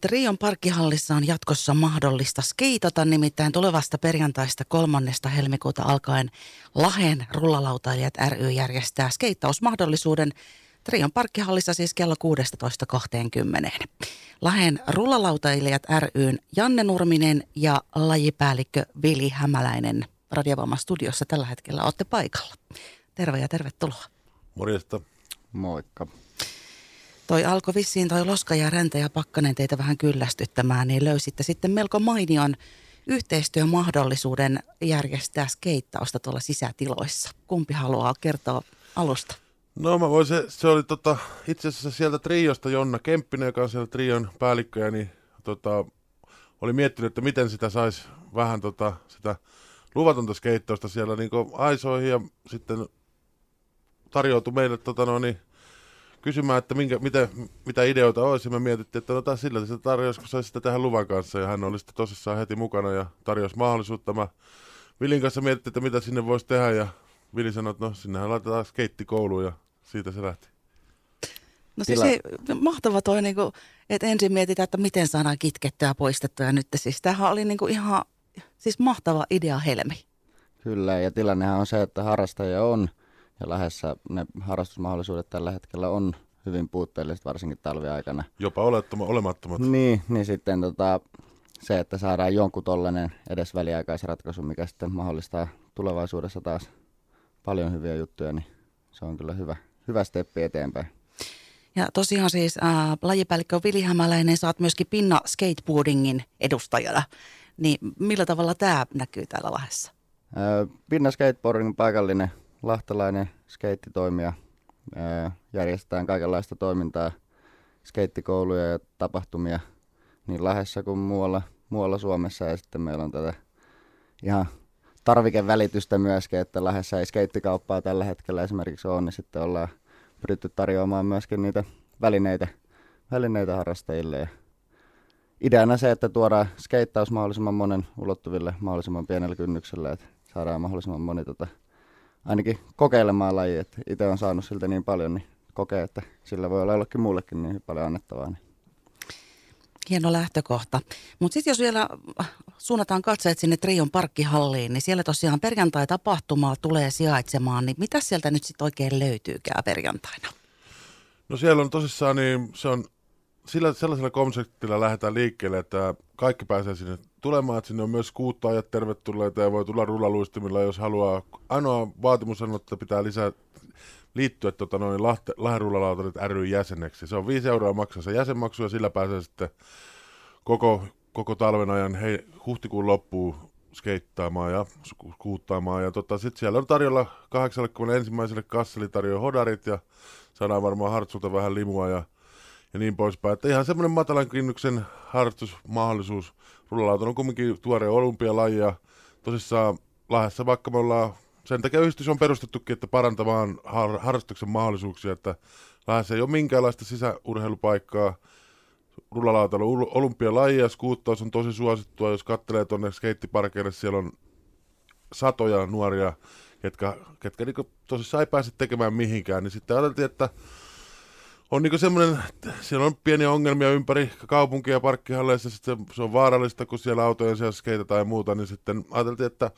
Trion parkkihallissa on jatkossa mahdollista skeitata, nimittäin tulevasta perjantaista kolmannesta helmikuuta alkaen Laheen rullalautailijat ry järjestää skeittausmahdollisuuden Trion parkkihallissa siis kello 16.20. Laheen rullalautailijat ryn Janne Nurminen ja lajipäällikkö Vili Hämäläinen studiossa tällä hetkellä olette paikalla. Terve ja tervetuloa. Morjesta. Moikka toi alkoi vissiin toi Loska ja Räntä ja Pakkanen teitä vähän kyllästyttämään, niin löysitte sitten melko mainion yhteistyömahdollisuuden järjestää skeittausta tuolla sisätiloissa. Kumpi haluaa kertoa alusta? No mä voisin, se oli tota, itse asiassa sieltä Triosta Jonna Kemppinen, joka on siellä Trion päällikköjä, niin tota, oli miettinyt, että miten sitä saisi vähän tota, sitä luvatonta skeittausta siellä niin aisoihin ja sitten tarjoutui meille tota, no, niin, kysymään, että minkä, mitä, mitä ideoita olisi. Me mietittiin, että no taas sillä se tarjosi, kun saisi sitä tähän luvan kanssa. Ja hän oli sitten tosissaan heti mukana ja tarjosi mahdollisuutta. Mä Vilin kanssa mietittiin, että mitä sinne voisi tehdä. Ja Vili sanoi, että no sinnehän laitetaan skeittikouluun ja siitä se lähti. No siis se, mahtava toi, niin kuin, että ensin mietitään, että miten saadaan kitkettyä ja poistettua. Ja nyt siis tämähän oli niin kuin ihan siis mahtava idea Helmi. Kyllä, ja tilannehan on se, että harrastajia on ja lähdessä ne harrastusmahdollisuudet tällä hetkellä on hyvin puutteelliset, varsinkin talviaikana. Jopa olettoma, olemattomat. Niin, niin sitten tota, se, että saadaan jonkun tollainen edes väliaikaisratkaisu, mikä sitten mahdollistaa tulevaisuudessa taas paljon hyviä juttuja, niin se on kyllä hyvä, hyvä steppi eteenpäin. Ja tosiaan siis äh, lajipäällikkö Vili Hämäläinen, saat myöskin pinna skateboardingin edustajana. Niin millä tavalla tämä näkyy täällä Lahdessa? Äh, pinna skateboarding paikallinen lahtelainen skeittitoimija. Järjestetään kaikenlaista toimintaa, skeittikouluja ja tapahtumia niin Lahdessa kuin muualla, muualla Suomessa. Ja sitten meillä on tätä ihan tarvikevälitystä myöskin, että Lahdessa ei skeittikauppaa tällä hetkellä esimerkiksi ole, niin sitten ollaan pyritty tarjoamaan myöskin niitä välineitä, välineitä harrastajille. Ja ideana se, että tuodaan skeittaus mahdollisimman monen ulottuville mahdollisimman pienellä kynnyksellä, että saadaan mahdollisimman moni tota, ainakin kokeilemaan laji, että itse on saanut siltä niin paljon, niin kokee, että sillä voi olla jollekin muullekin niin paljon annettavaa. Niin. Hieno lähtökohta. Mutta sitten jos vielä suunnataan katseet sinne Trion parkkihalliin, niin siellä tosiaan perjantai-tapahtumaa tulee sijaitsemaan, niin mitä sieltä nyt sitten oikein löytyykään perjantaina? No siellä on tosissaan, niin se on sillä, sellaisella konseptilla lähdetään liikkeelle, että kaikki pääsee sinne tulemaan, että sinne on myös kuuttaajat tervetulleita ja voi tulla rullaluistimilla, jos haluaa. Ainoa vaatimus on, että pitää lisää liittyä tota, noin Lahte, ry jäseneksi. Se on 5 euroa maksaa se jäsenmaksu ja sillä pääsee sitten koko, koko talven ajan hei, huhtikuun loppuun skeittaamaan ja kuuttaamaan. Ja tota, sitten siellä on tarjolla 81. kasseli tarjoaa hodarit ja saadaan varmaan hartsulta vähän limua ja ja niin poispäin. Että ihan semmoinen matalan kynnyksen harrastusmahdollisuus. Rullalauta on kumminkin tuore olympialaji ja tosissaan Lahdessa vaikka me ollaan, sen takia yhdistys on perustettukin, että parantamaan har- harrastuksen mahdollisuuksia, että Lahdessa ei ole minkäänlaista sisäurheilupaikkaa. Rullalautailu on olympialaji ja skuuttaus on tosi suosittua. Jos katselee tuonne skeittiparkeille, siellä on satoja nuoria, ketkä, ketkä niin tosissaan ei pääse tekemään mihinkään, niin sitten ajateltiin, että on niinku semmoinen, siellä on pieniä ongelmia ympäri kaupunkia ja parkkihalleissa, sitten se on vaarallista, kun siellä autojen skeitataan ja muuta, niin sitten ajateltiin, että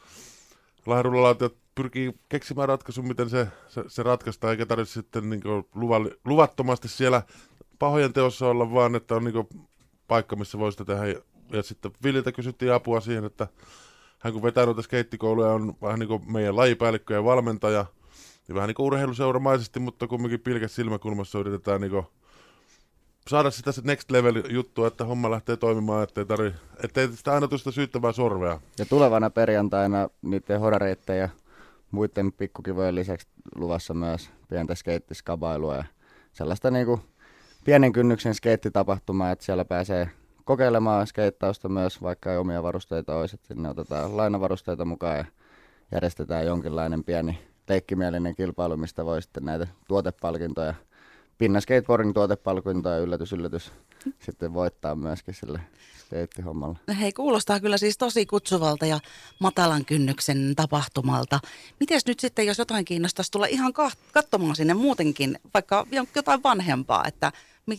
Lahdenrullalaatiot pyrkii keksimään ratkaisun, miten se, se, se ratkaistaan, eikä tarvitse sitten niinku luvalli, luvattomasti siellä pahojen teossa olla, vaan että on niinku paikka, missä voi sitä tehdä. Ja, ja sitten Villiltä kysyttiin apua siihen, että hän kun vetää noita skeittikouluja, on vähän niin kuin meidän lajipäällikkö ja valmentaja – niin vähän niin kuin urheiluseuramaisesti, mutta kumminkin pilkäs silmäkulmassa yritetään niin saada sitä se next level juttua, että homma lähtee toimimaan, ettei, tarvi, ettei sitä aina tuosta syyttävää sorvea. Ja tulevana perjantaina niiden hodareiden ja muiden pikkukivojen lisäksi luvassa myös pientä skeittiskabailua ja sellaista niin kuin pienen kynnyksen skeittitapahtumaa, että siellä pääsee kokeilemaan skeittausta myös, vaikka ei omia varusteita olisi, että sinne otetaan lainavarusteita mukaan ja järjestetään jonkinlainen pieni leikkimielinen kilpailu, mistä voi sitten näitä tuotepalkintoja Pinna Skateboarding tuotepalkinto ja yllätys, yllätys sitten voittaa myöskin sille skeittihommalla. No hei, kuulostaa kyllä siis tosi kutsuvalta ja matalan kynnyksen tapahtumalta. Miten nyt sitten, jos jotain kiinnostaisi tulla ihan katsomaan sinne muutenkin, vaikka jotain vanhempaa, että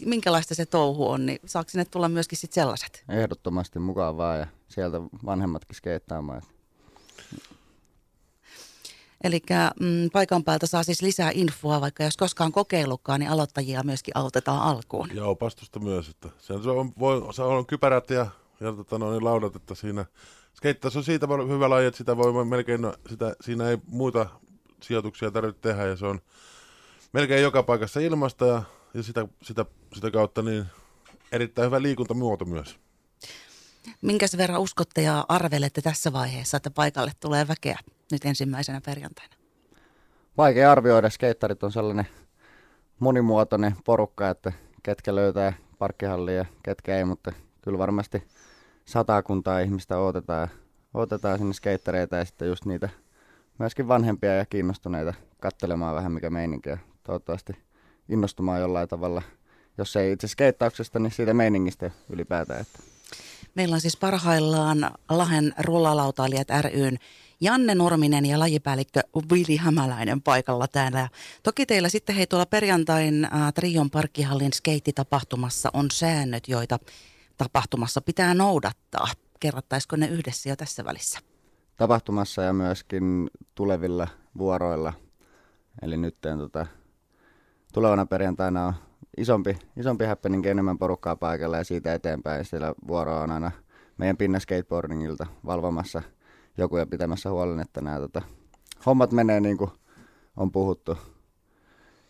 minkälaista se touhu on, niin saako sinne tulla myöskin sitten sellaiset? Ehdottomasti mukavaa ja sieltä vanhemmatkin skeittaamaan. Eli mm, paikan päältä saa siis lisää infoa, vaikka jos koskaan kokeillutkaan, niin aloittajia myöskin autetaan alkuun. Ja opastusta myös, että se on, voi, se on kypärät ja, ja tota, no, niin laudat, että siinä skeittaus on siitä hyvä laji, että sitä voi melkein, no, sitä, siinä ei muita sijoituksia tarvitse tehdä ja se on melkein joka paikassa ilmasta ja, ja sitä, sitä, sitä kautta niin erittäin hyvä liikuntamuoto myös. Minkäs verran uskotte ja arvelette tässä vaiheessa, että paikalle tulee väkeä nyt ensimmäisenä perjantaina? Vaikea arvioida. Skeittarit on sellainen monimuotoinen porukka, että ketkä löytää parkkihallia ja ketkä ei, mutta kyllä varmasti satakuntaa ihmistä odotetaan, odotetaan sinne skeittareita ja sitten just niitä myöskin vanhempia ja kiinnostuneita katselemaan vähän mikä meininki ja toivottavasti innostumaan jollain tavalla, jos ei itse skeittauksesta, niin siitä meiningistä ylipäätään. Että. Meillä on siis parhaillaan Lahen rullalautailijat ryn Janne Norminen ja lajipäällikkö Vili Hämäläinen paikalla täällä. Toki teillä sitten hei tuolla perjantain äh, Trion parkkihallin skeittitapahtumassa on säännöt, joita tapahtumassa pitää noudattaa. Kerrattaisiko ne yhdessä jo tässä välissä? Tapahtumassa ja myöskin tulevilla vuoroilla. Eli nyt tota, tulevana perjantaina on isompi, isompi happening, enemmän porukkaa paikalla ja siitä eteenpäin. Siellä vuoro on aina meidän pinna skateboardingilta valvomassa joku ja pitämässä huolen, että nämä tota, hommat menee niin kuin on puhuttu.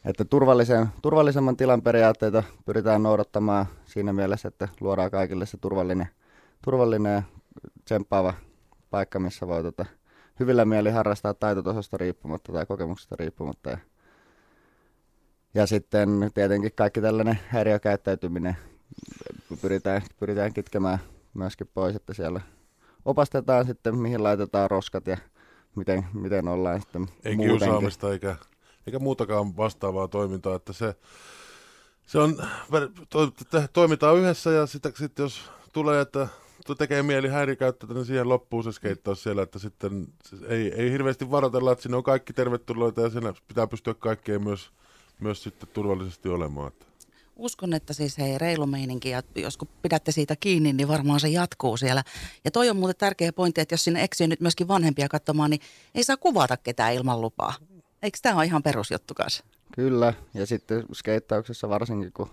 Että turvallisen, turvallisemman tilan periaatteita pyritään noudattamaan siinä mielessä, että luodaan kaikille se turvallinen, turvallinen ja tsemppaava paikka, missä voi tota, hyvillä mieli harrastaa taitotasosta riippumatta tai kokemuksesta riippumatta. Ja ja sitten tietenkin kaikki tällainen häiriökäyttäytyminen pyritään, pyritään kitkemään myöskin pois, että siellä opastetaan sitten, mihin laitetaan roskat ja miten, miten ollaan sitten Ei muutenkin. kiusaamista eikä, eikä muutakaan vastaavaa toimintaa, että se, se on, to, toimitaan yhdessä ja sitten jos tulee, että tekee mieli häirikäyttää, niin siihen loppuu se skeittaus siellä, että sitten ei, ei hirveästi varoitella, että sinne on kaikki tervetulleita ja siinä pitää pystyä kaikkeen myös myös sitten turvallisesti olemaan. Uskon, että siis hei, reilu meininki ja jos kun pidätte siitä kiinni, niin varmaan se jatkuu siellä. Ja toi on muuten tärkeä pointti, että jos sinne eksyy nyt myöskin vanhempia katsomaan, niin ei saa kuvata ketään ilman lupaa. Eikö tämä ole ihan perusjuttu kanssa? Kyllä, ja sitten skeittauksessa varsinkin, kun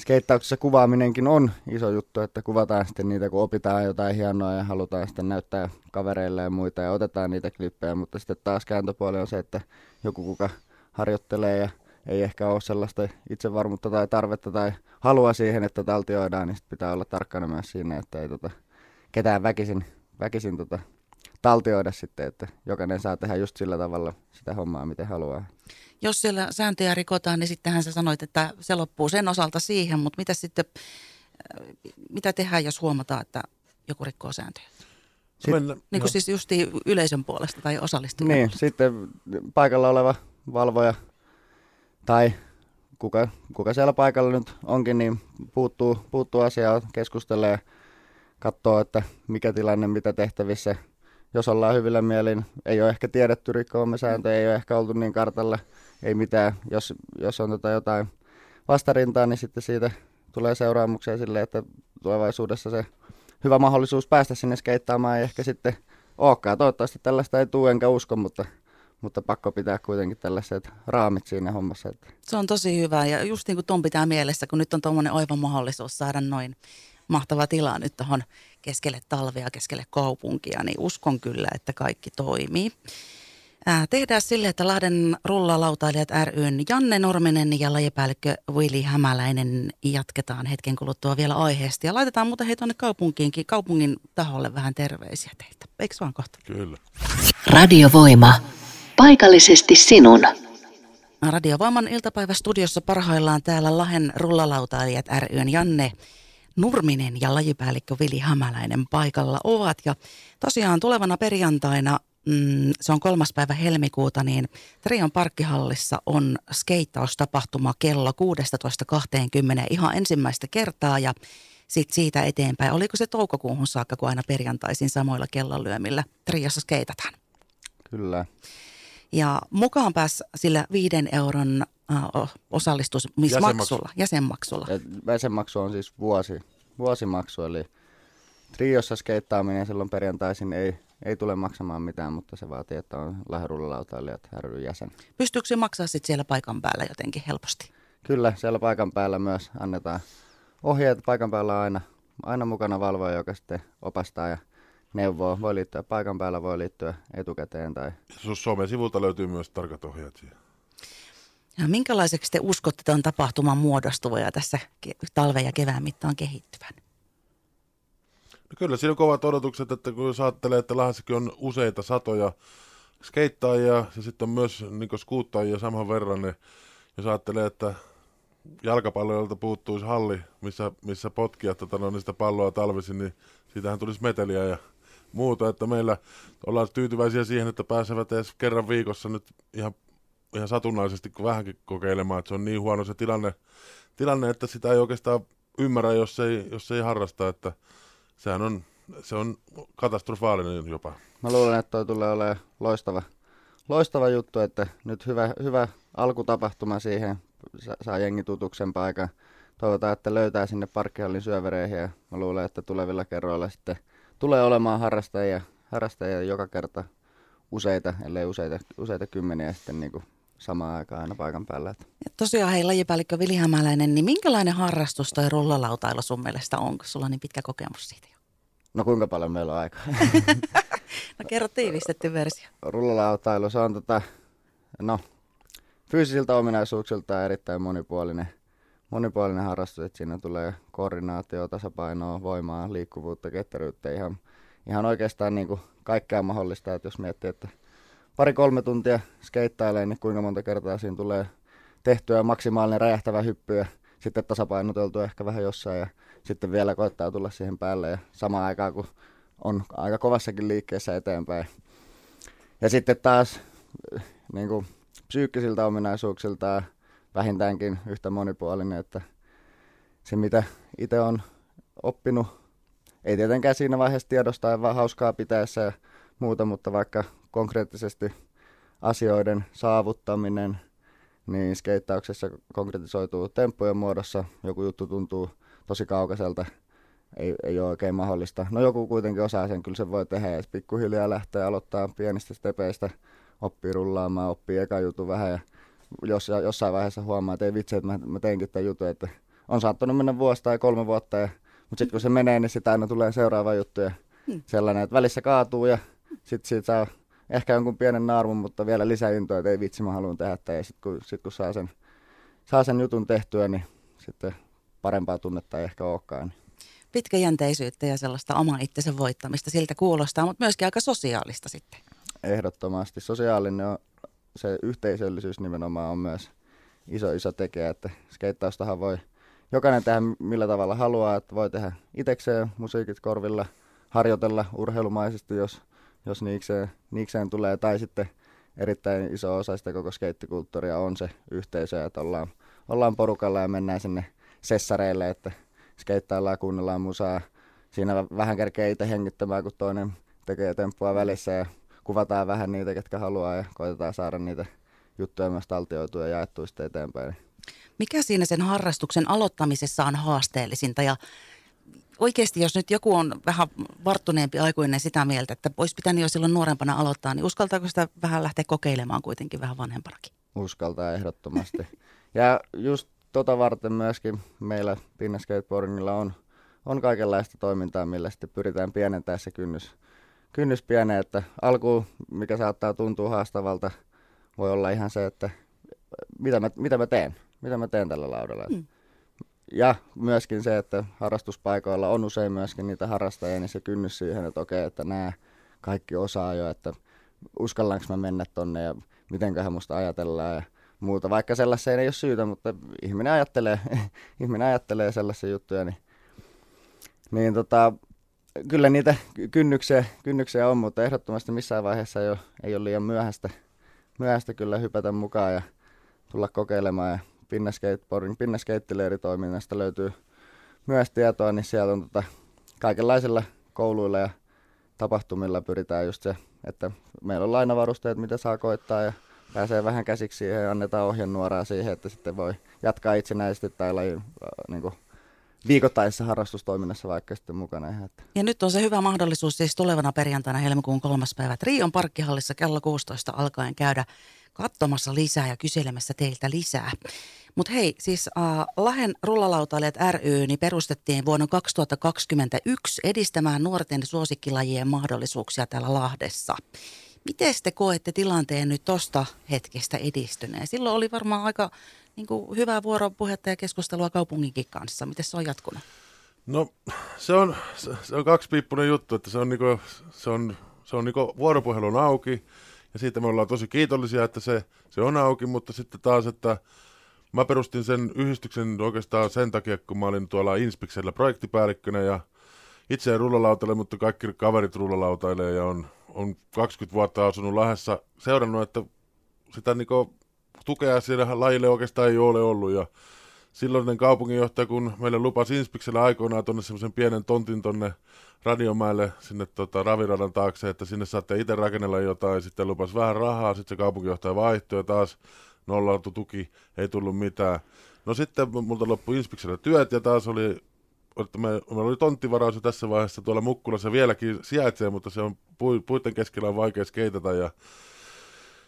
skeittauksessa kuvaaminenkin on iso juttu, että kuvataan sitten niitä, kun opitaan jotain hienoa ja halutaan sitten näyttää kavereille ja muita ja otetaan niitä klippejä, mutta sitten taas kääntöpuoli on se, että joku kuka harjoittelee ja ei ehkä ole sellaista itsevarmuutta tai tarvetta tai halua siihen, että taltioidaan, niin pitää olla tarkkana myös siinä, että ei tota, ketään väkisin, väkisin tota, taltioida sitten, että jokainen saa tehdä just sillä tavalla sitä hommaa, miten haluaa. Jos siellä sääntöjä rikotaan, niin sittenhän sä sanoit, että se loppuu sen osalta siihen, mutta mitä sitten, äh, mitä tehdään, jos huomataan, että joku rikkoo sääntöjä? Sitten, niin kuin siis justi yleisön puolesta tai osallistujia. Niin, sitten paikalla oleva valvoja tai kuka, kuka siellä paikalla nyt onkin, niin puuttuu, puuttuu asiaa, keskustelee, katsoo, että mikä tilanne, mitä tehtävissä. Jos ollaan hyvillä mielin, ei ole ehkä tiedetty rikkoamme sääntöjä, ei ole ehkä oltu niin kartalla, ei mitään. Jos, jos on tota jotain vastarintaa, niin sitten siitä tulee seuraamuksia sille, että tulevaisuudessa se hyvä mahdollisuus päästä sinne skeittaamaan ei ehkä sitten olekaan. Toivottavasti tällaista ei tule, enkä usko, mutta mutta pakko pitää kuitenkin tällaiset raamit siinä hommassa. Että. Se on tosi hyvä ja just niin kuin ton pitää mielessä, kun nyt on tuommoinen oiva mahdollisuus saada noin mahtava tila nyt tuohon keskelle talvea, keskelle kaupunkia, niin uskon kyllä, että kaikki toimii. Ää, tehdään sille, että Lahden rullalautailijat ryn Janne Norminen ja lajipäällikkö Willi Hämäläinen jatketaan hetken kuluttua vielä aiheesta. Ja laitetaan muuten hei tuonne kaupunkiinkin, kaupungin taholle vähän terveisiä teiltä. Eikö vaan kohta? Kyllä. Radiovoima. Paikallisesti sinun. Radiovoiman iltapäivästudiossa parhaillaan täällä Lahen rullalautailijat ryn Janne Nurminen ja lajipäällikkö Vili Hämäläinen paikalla ovat. Ja tosiaan tulevana perjantaina mm, se on kolmas päivä helmikuuta, niin Trion parkkihallissa on skeittaustapahtuma kello 16.20 ihan ensimmäistä kertaa ja sitten siitä eteenpäin. Oliko se toukokuuhun saakka, kun aina perjantaisin samoilla kellonlyömillä Triossa skeitataan? Kyllä. Ja mukaan pääs sillä viiden euron äh, osallistumismaksulla, jäsenmaksulla. Ja jäsenmaksu on siis vuosi, vuosimaksu, eli Triossa skeittaaminen silloin perjantaisin ei, ei tule maksamaan mitään, mutta se vaatii, että on lähirullilautailijat ry jäsen. Pystyykö se maksaa sitten siellä paikan päällä jotenkin helposti? Kyllä, siellä paikan päällä myös annetaan ohjeet. Paikan päällä on aina, aina mukana valvoja, joka sitten opastaa ja neuvoo. Voi liittyä paikan päällä, voi liittyä etukäteen. Tai... Somen sivulta löytyy myös tarkat ohjeet siihen. Ja minkälaiseksi te uskotte tämän tapahtuman muodostuva ja tässä talven ja kevään mittaan kehittyvän? No kyllä siinä on kovat odotukset, että kun jos ajattelee, että Lahdessakin on useita satoja skeittaajia ja sitten on myös niin skuuttajia saman verran, niin jos ajattelee, että jalkapalloilta puuttuisi halli, missä, missä potkia tota, no, niistä palloa talvisin, niin siitähän tulisi meteliä ja muuta, että meillä ollaan tyytyväisiä siihen, että pääsevät edes kerran viikossa nyt ihan, ihan satunnaisesti vähänkin kokeilemaan, että se on niin huono se tilanne, tilanne että sitä ei oikeastaan ymmärrä, jos ei, jos ei harrasta, että sehän on, se on katastrofaalinen jopa. Mä luulen, että toi tulee olemaan loistava, loistava juttu, että nyt hyvä, hyvä alkutapahtuma siihen, saa jengi tutuksen paikan. Toivotaan, että löytää sinne parkkihallin syövereihin ja mä luulen, että tulevilla kerroilla sitten tulee olemaan harrastajia, harrastajia joka kerta useita, ellei useita, useita kymmeniä sitten niin kuin samaan aikaan aina paikan päällä. Ja tosiaan hei lajipäällikkö Vili Hämäläinen, niin minkälainen harrastus toi rullalautailu sun mielestä on, kun sulla on niin pitkä kokemus siitä jo? No kuinka paljon meillä on aikaa? no kerro tiivistetty versio. Rullalautailu, se on tota, no fyysisiltä ominaisuuksilta erittäin monipuolinen, monipuolinen harrastus, että siinä tulee koordinaatio, tasapainoa, voimaa, liikkuvuutta, ketteryyttä, ihan, ihan oikeastaan niin kuin kaikkea mahdollista, että jos miettii, että pari-kolme tuntia skeittailee, niin kuinka monta kertaa siinä tulee tehtyä maksimaalinen räjähtävä hyppy ja sitten tasapainoteltu ehkä vähän jossain ja sitten vielä koittaa tulla siihen päälle ja samaan aikaan kun on aika kovassakin liikkeessä eteenpäin. Ja sitten taas niin kuin psyykkisiltä ominaisuuksilta vähintäänkin yhtä monipuolinen, että se mitä itse on oppinut, ei tietenkään siinä vaiheessa tiedostaa vaan hauskaa pitäessä ja muuta, mutta vaikka konkreettisesti asioiden saavuttaminen, niin skeittauksessa konkretisoituu temppujen muodossa. Joku juttu tuntuu tosi kaukaiselta, ei, ei ole oikein mahdollista. No joku kuitenkin osaa sen, kyllä se voi tehdä ja pikkuhiljaa lähtee aloittaa pienistä stepeistä – oppii rullaamaan, oppii eka jutun vähän ja jos, jossain vaiheessa huomaa, että ei vitsi, että mä, mä teinkin tämän jutun, että on saattanut mennä vuosi tai kolme vuotta, ja, mutta sitten kun se menee, niin sitä aina tulee seuraava juttu ja hmm. sellainen, että välissä kaatuu ja sitten siitä saa ehkä jonkun pienen naarmun, mutta vielä lisää intoa, että ei vitsi, mä haluan tehdä tämän. Ja sitten kun, sit kun saa, sen, saa sen jutun tehtyä, niin sitten parempaa tunnetta ei ehkä olekaan. Niin. Pitkäjänteisyyttä ja sellaista oman itsensä voittamista siltä kuulostaa, mutta myöskin aika sosiaalista sitten. Ehdottomasti. Sosiaalinen on, se yhteisöllisyys nimenomaan on myös iso iso tekijä, että skeittaustahan voi jokainen tehdä millä tavalla haluaa, että voi tehdä itekseen musiikit korvilla, harjoitella urheilumaisesti, jos, jos niikseen, niikseen tulee, tai sitten erittäin iso osa sitä koko skeittikulttuuria on se yhteisö, että ollaan, ollaan porukalla ja mennään sinne sessareille, että skeittaillaan, kuunnellaan musaa. Siinä vähän kerkee itse hengittämään, kun toinen tekee temppua välissä ja kuvataan vähän niitä, ketkä haluaa ja koitetaan saada niitä juttuja myös taltioitua ja jaettua sitten eteenpäin. Mikä siinä sen harrastuksen aloittamisessa on haasteellisinta ja oikeasti jos nyt joku on vähän varttuneempi aikuinen sitä mieltä, että olisi pitänyt jo silloin nuorempana aloittaa, niin uskaltaako sitä vähän lähteä kokeilemaan kuitenkin vähän vanhempanakin? Uskaltaa ehdottomasti. ja just tota varten myöskin meillä Pinna Skateboardingilla on, on kaikenlaista toimintaa, millä sitten pyritään pienentämään se kynnys kynnys pienee, että alkuun, mikä saattaa tuntua haastavalta, voi olla ihan se, että mitä mä, mitä mä teen, mitä mä teen tällä laudalla. Mm. Ja myöskin se, että harrastuspaikoilla on usein myöskin niitä harrastajia, niin se kynnys siihen, että okei, että nämä kaikki osaa jo, että uskallanko mä mennä tonne ja mitenköhän musta ajatellaan ja muuta. Vaikka sellaiseen ei ole syytä, mutta ihminen ajattelee, ihminen ajattelee sellaisia juttuja, niin, niin tota, kyllä niitä kynnyksiä, kynnyksiä on, mutta ehdottomasti missään vaiheessa ei ole, ei ole liian myöhäistä, myöhäistä kyllä hypätä mukaan ja tulla kokeilemaan. Ja pinnaskateboarding, pinnaskeittileiritoiminnasta löytyy myös tietoa, niin sieltä on tota, kaikenlaisilla kouluilla ja tapahtumilla pyritään just se, että meillä on lainavarusteet, mitä saa koittaa ja pääsee vähän käsiksi ja annetaan ohjenuoraa siihen, että sitten voi jatkaa itsenäisesti tai lajin äh, niin kuin viikoittaisessa harrastustoiminnassa vaikka sitten mukana. Että. Ja nyt on se hyvä mahdollisuus siis tulevana perjantaina helmikuun kolmas päivä Rion parkkihallissa kello 16 alkaen käydä katsomassa lisää ja kyselemässä teiltä lisää. Mutta hei, siis äh, Lahen rullalautailijat ry niin perustettiin vuonna 2021 edistämään nuorten suosikkilajien mahdollisuuksia täällä Lahdessa. Miten te koette tilanteen nyt tuosta hetkestä edistyneen? Silloin oli varmaan aika niin kuin, hyvää vuoropuhetta ja keskustelua kaupunginkin kanssa. Miten se on jatkunut? No se on, se on kaksipiippunen juttu, että se on, niinku, se on, se on niinku vuoropuhelun auki ja siitä me ollaan tosi kiitollisia, että se, se on auki, mutta sitten taas, että mä perustin sen yhdistyksen oikeastaan sen takia, kun mä olin tuolla Inspiksellä projektipäällikkönä ja itse en rullalautaile, mutta kaikki kaverit rullalautailee ja on, on 20 vuotta asunut Lahdessa seurannut, että sitä niinku tukea siellä lajille oikeastaan ei ole ollut ja silloinen kaupunginjohtaja, kun meille lupasi Inspiksellä aikoinaan tuonne semmoisen pienen tontin tonne Radiomäelle sinne tota, raviradan taakse, että sinne saatte itse rakennella jotain, sitten lupas vähän rahaa, sitten se kaupunginjohtaja vaihtoi ja taas nollautu tuki, ei tullut mitään. No sitten multa loppui Inspiksellä työt ja taas oli että me, meillä oli tonttivaraus jo tässä vaiheessa tuolla Mukkulassa vieläkin sijaitsee, mutta se on puiden keskellä on vaikea skeitata ja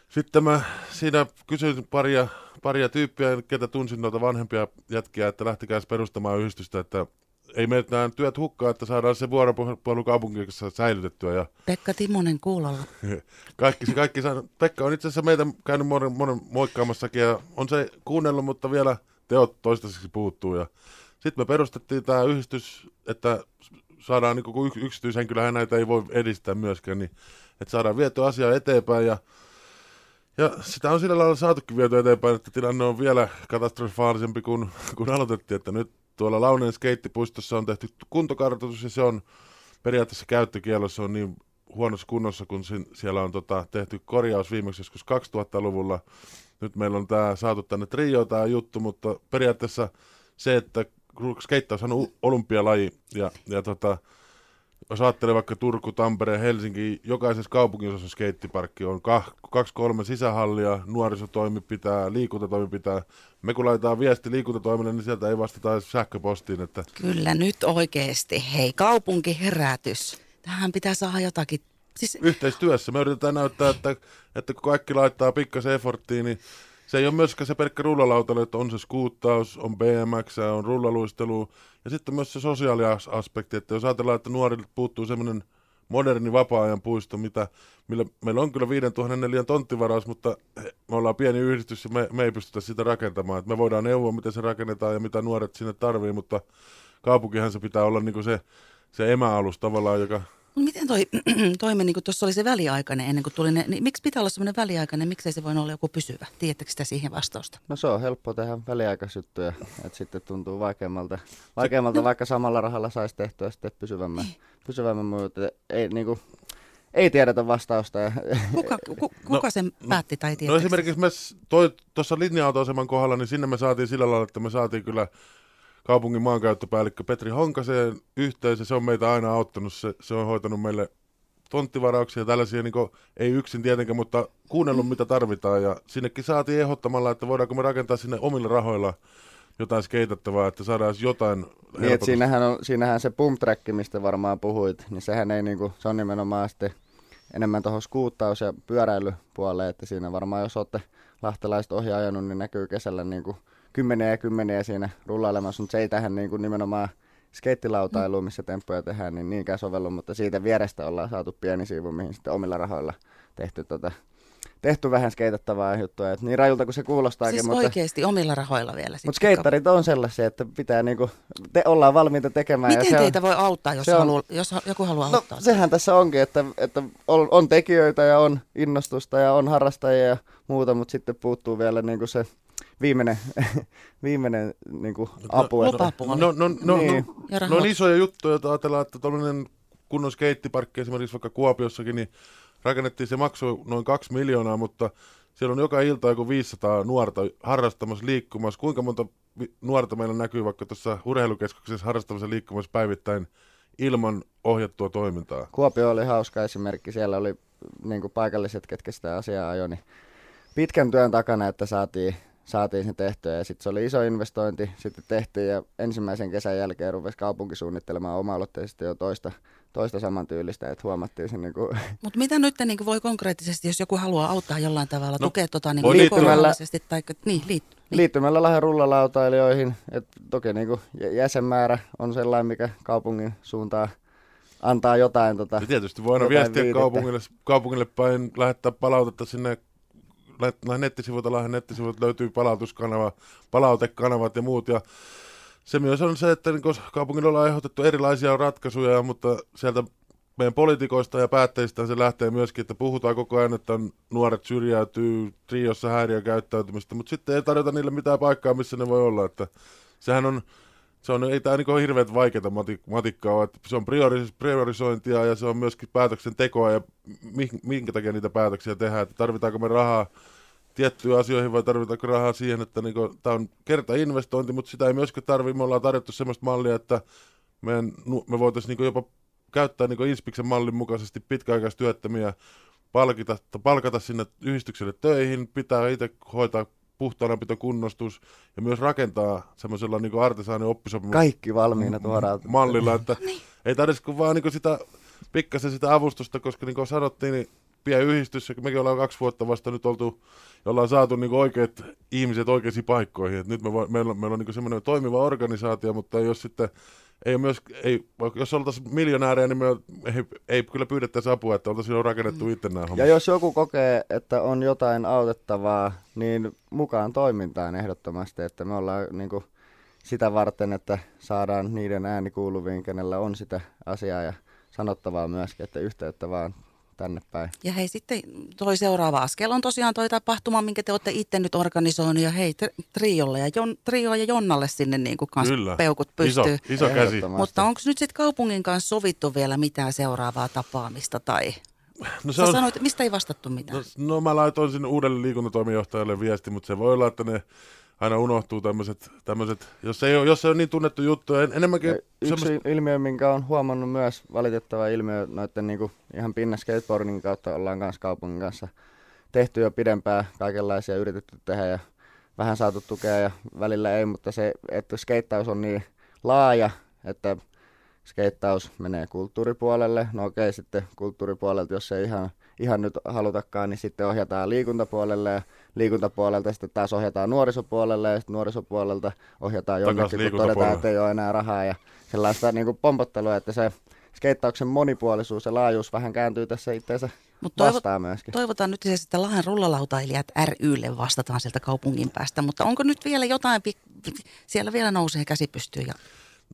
sitten mä siinä kysyin paria, paria tyyppiä, ketä tunsin noita vanhempia jätkiä, että lähtikää perustamaan yhdistystä, että ei meitä nämä työt hukkaa, että saadaan se vuoropuhelu kaupungissa säilytettyä. Ja Pekka Timonen kuulolla. kaikki, kaikki saa, Pekka on itse asiassa meitä käynyt monen, monen moikkaamassakin ja on se kuunnellut, mutta vielä teot toistaiseksi puuttuu. Ja sitten me perustettiin tämä yhdistys, että saadaan, niin yksityishenkilöhän näitä ei voi edistää myöskään, niin että saadaan vietyä asiaa eteenpäin ja ja sitä on sillä lailla saatukin viety eteenpäin, että tilanne on vielä katastrofaalisempi kuin, kuin aloitettiin, että nyt tuolla Launeen skeittipuistossa on tehty kuntokartoitus ja se on periaatteessa käyttökielossa on niin huonossa kunnossa, kun siellä on tota, tehty korjaus viimeksi joskus 2000-luvulla. Nyt meillä on tää, saatu tänne trio tämä juttu, mutta periaatteessa se, että skeittaus on olympialaji ja, ja tota, jos ajattelee vaikka Turku, Tampere, Helsinki, jokaisessa kaupunginosassa skeittiparkki on kaksi kolme sisähallia, nuorisotoimipitää, liikuntatoimipitää. Me kun laitetaan viesti liikuntatoimille, niin sieltä ei vastata sähköpostiin. Että... Kyllä nyt oikeasti. Hei, kaupunkiherätys. Tähän pitää saada jotakin Siis... Yhteistyössä me yritetään näyttää, että, että kun kaikki laittaa pikkasen efforttiin, niin se ei ole myöskään se pelkkä rullalautailu, että on se skuuttaus, on BMX, on rullaluistelu ja sitten myös se sosiaaliaspekti, että jos ajatellaan, että nuorille puuttuu semmoinen moderni vapaa-ajan puisto, mitä, millä meillä on kyllä 5004 tonttivaraus, mutta me ollaan pieni yhdistys ja me, me ei pystytä sitä rakentamaan. Et me voidaan neuvoa, miten se rakennetaan ja mitä nuoret sinne tarvii, mutta kaupunkihan se pitää olla niin se, se emäalus tavallaan, joka miten toi toimi, niin kun tuossa oli se väliaikainen ennen kuin tuli ne, niin miksi pitää olla semmoinen väliaikainen, miksei se voi olla joku pysyvä? Tiedättekö sitä siihen vastausta? No se on helppo tehdä väliaikaisjuttuja, että sitten tuntuu vaikeammalta, vaikeammalta no. vaikka samalla rahalla saisi tehtyä sitten pysyvämmän, niin. pysyvämmän mutta ei niin kuin, ei tiedetä vastausta. Kuka, ku, kuka no, sen päätti tai tiedätkö? No esimerkiksi me tuossa linja-autoaseman kohdalla, niin sinne me saatiin sillä lailla, että me saatiin kyllä kaupungin maankäyttöpäällikkö Petri Honkaseen yhteys, ja se on meitä aina auttanut. Se, se on hoitanut meille tonttivarauksia ja tällaisia, niin kuin, ei yksin tietenkään, mutta kuunnellut mitä tarvitaan. Ja sinnekin saatiin ehdottamalla, että voidaanko me rakentaa sinne omilla rahoilla jotain skeitattavaa, että saadaan jotain niin, että siinähän, on, siinähän se pump track, mistä varmaan puhuit, niin sehän ei niinku, se on nimenomaan sitten enemmän tuohon skuuttaus- ja pyöräilypuoleen, että siinä varmaan jos olette lahtelaiset ohi ajanut, niin näkyy kesällä niinku kymmeniä ja kymmeniä siinä rullailemassa, mutta se ei tähän niin kuin nimenomaan skeittilautailuun, missä temppuja tehdään, niin niinkään sovellu, mutta siitä vierestä ollaan saatu pieni siivu, mihin sitten omilla rahoilla tehty, tota, tehty vähän skeitattavaa juttua. Et niin rajulta kuin se kuulostaakin. Siis mutta, oikeasti omilla rahoilla vielä. Mutta skeittarit on sellaisia, että pitää niinku, te, ollaan valmiita tekemään. Miten ja teitä on, voi auttaa, jos, on, jos joku haluaa no, auttaa? sehän tässä onkin, että, että on, on tekijöitä ja on innostusta ja on harrastajia ja muuta, mutta sitten puuttuu vielä niinku se viimeinen, viimeinen niin kuin apu. No, no, no, no, no, niin. no, no, on isoja juttuja, että ajatellaan, että tuollainen kunnon skeittiparkki esimerkiksi vaikka Kuopiossakin, niin rakennettiin, se maksoi noin kaksi miljoonaa, mutta siellä on joka ilta joku 500 nuorta harrastamassa liikkumassa. Kuinka monta nuorta meillä näkyy vaikka tuossa urheilukeskuksessa harrastamassa liikkumassa päivittäin ilman ohjattua toimintaa? Kuopio oli hauska esimerkki. Siellä oli niin paikalliset, ketkä sitä asiaa ajoi, niin pitkän työn takana, että saatiin, saatiin se tehtyä. Ja sitten se oli iso investointi, sitten tehtiin ja ensimmäisen kesän jälkeen rupesi kaupunki suunnittelemaan oma-aloitteisesti jo toista, toista samantyylistä, että huomattiin se niin kuin... Mutta mitä nyt niin kuin voi konkreettisesti, jos joku haluaa auttaa jollain tavalla, no, tukea tota, niin liittymällä, tai, niin, liit, niin. liittymällä lähden rullalautailijoihin, että toki niin kuin jäsenmäärä on sellainen, mikä kaupungin suuntaan antaa jotain. Tota, ja tietysti voi aina viestiä kaupungille, kaupungille päin, lähettää palautetta sinne nettisivuilta, nettisivuilta löytyy palautuskanava, palautekanavat ja muut. Ja se myös on se, että niin kaupungilla ollaan ehdotettu erilaisia ratkaisuja, mutta sieltä meidän poliitikoista ja päättäjistä se lähtee myöskin, että puhutaan koko ajan, että nuoret syrjäytyy triossa häiriökäyttäytymistä, mutta sitten ei tarjota niille mitään paikkaa, missä ne voi olla. Että sehän on, se on, ei tämä niin hirveän vaikeaa matikkaa että se on prioris, priorisointia ja se on myöskin päätöksentekoa ja minkä takia niitä päätöksiä tehdään, että tarvitaanko me rahaa tiettyihin asioihin vai tarvitaanko rahaa siihen, että niin tämä on kertainvestointi, mutta sitä ei myöskään tarvitse. Me ollaan tarjottu sellaista mallia, että meidän, me voitaisiin niin jopa käyttää niin Inspiksen mallin mukaisesti pitkäaikaistyöttömiä, palkita, palkata sinne yhdistykselle töihin, pitää itse hoitaa puhtaanapitokunnostus ja myös rakentaa semmoisella niin artesaanin oppisopimus. Kaikki valmiina tuodaan. Mallilla, että niin. ei tarvitsisi vaan niin sitä pikkasen sitä avustusta, koska niin kuin sanottiin, niin yhdistys, mekin ollaan kaksi vuotta vasta nyt oltu, ja ollaan saatu niin oikeat ihmiset oikeisiin paikkoihin. Et nyt me voi, meillä, meillä on niin semmoinen toimiva organisaatio, mutta jos sitten ei ole myös, ei, jos oltaisiin miljonäärejä, niin me ei, ei kyllä pyydettäisi apua, että oltaisiin rakennettu mm. itse nämä Ja jos joku kokee, että on jotain autettavaa, niin mukaan toimintaan ehdottomasti, että me ollaan niin kuin sitä varten, että saadaan niiden ääni kuuluviin, kenellä on sitä asiaa ja sanottavaa myöskin, että yhteyttä vaan tänne päin. Ja hei, sitten toi seuraava askel on tosiaan toi tapahtuma, minkä te olette itse nyt organisoinut. Ja hei, Triolle ja, Jon, Trio ja Jonnalle sinne niin kuin kans Kyllä. peukut pystyy. Iso, iso käsi. Mutta onko nyt sitten kaupungin kanssa sovittu vielä mitään seuraavaa tapaamista tai... No se Sä on... sanoit, mistä ei vastattu mitään? No, no mä laitoin sinne uudelle liikuntatoimijohtajalle viesti, mutta se voi olla, että ne aina unohtuu tämmöiset, tämmöiset jos, ei ole, jos ei ole niin tunnettu juttu. En, enemmänkin ja yksi semmoista... ilmiö, minkä on huomannut myös, valitettava ilmiö, noiden niin kuin ihan pinna skateboardingin kautta ollaan kanssa kaupungin kanssa tehty jo pidempään, kaikenlaisia yritetty tehdä ja vähän saatu tukea ja välillä ei, mutta se, että skeittaus on niin laaja, että skeittaus menee kulttuuripuolelle. No okei, sitten kulttuuripuolelta, jos ei ihan ihan nyt halutakaan, niin sitten ohjataan liikuntapuolelle ja liikuntapuolelta sitten taas ohjataan nuorisopuolelle ja sitten nuorisopuolelta ohjataan jonnekin, kun todetaan, että ei ole enää rahaa ja sellaista niin kuin pompottelua, että se skeittauksen monipuolisuus ja laajuus vähän kääntyy tässä itseensä Mut toivo, vastaan myöskin. Toivotaan nyt siis, että Lahden rullalautailijat rylle vastataan sieltä kaupungin päästä, mutta onko nyt vielä jotain, siellä vielä nousee käsi pystyyn ja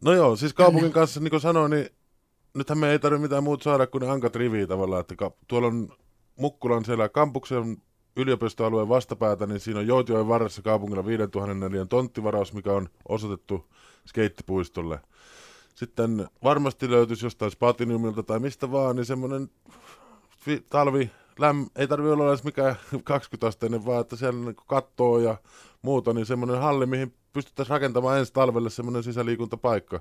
No joo, siis kaupungin kanssa, niin kuin sanoin, niin nythän me ei tarvitse mitään muuta saada kuin ne ankat riviä tavallaan, että tuolla on Mukkulan siellä kampuksen yliopistoalueen vastapäätä, niin siinä on Joutioen varressa kaupungilla 5000 neliön tonttivaraus, mikä on osoitettu skeittipuistolle. Sitten varmasti löytyisi jostain Spatiniumilta tai mistä vaan, niin semmoinen talvi, läm, ei tarvi olla edes mikään 20 asteinen, vaan että siellä niin kattoo ja muuta, niin semmoinen halli, mihin pystyttäisiin rakentamaan ensi talvelle semmoinen sisäliikuntapaikka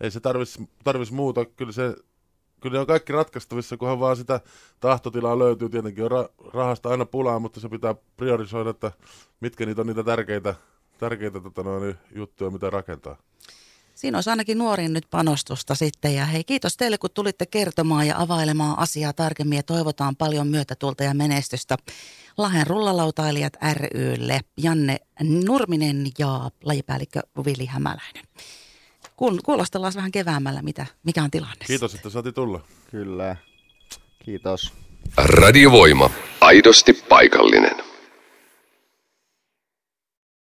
ei se tarvis, tarvis muuta. Kyllä, se, kyllä ne on kaikki ratkaistavissa, kunhan vaan sitä tahtotilaa löytyy. Tietenkin on ra- rahasta aina pulaa, mutta se pitää priorisoida, että mitkä niitä on niitä tärkeitä, tärkeitä tota noin, juttuja, mitä rakentaa. Siinä olisi ainakin nuoriin nyt panostusta sitten. Ja hei, kiitos teille, kun tulitte kertomaan ja availemaan asiaa tarkemmin. Ja toivotaan paljon myötätulta ja menestystä Lahen rullalautailijat rylle. Janne Nurminen ja lajipäällikkö Vili Hämäläinen kuulostellaan vähän keväämällä, mitä, mikä on tilanne. Kiitos, että saatiin tulla. Kyllä. Kiitos. Radiovoima. Aidosti paikallinen.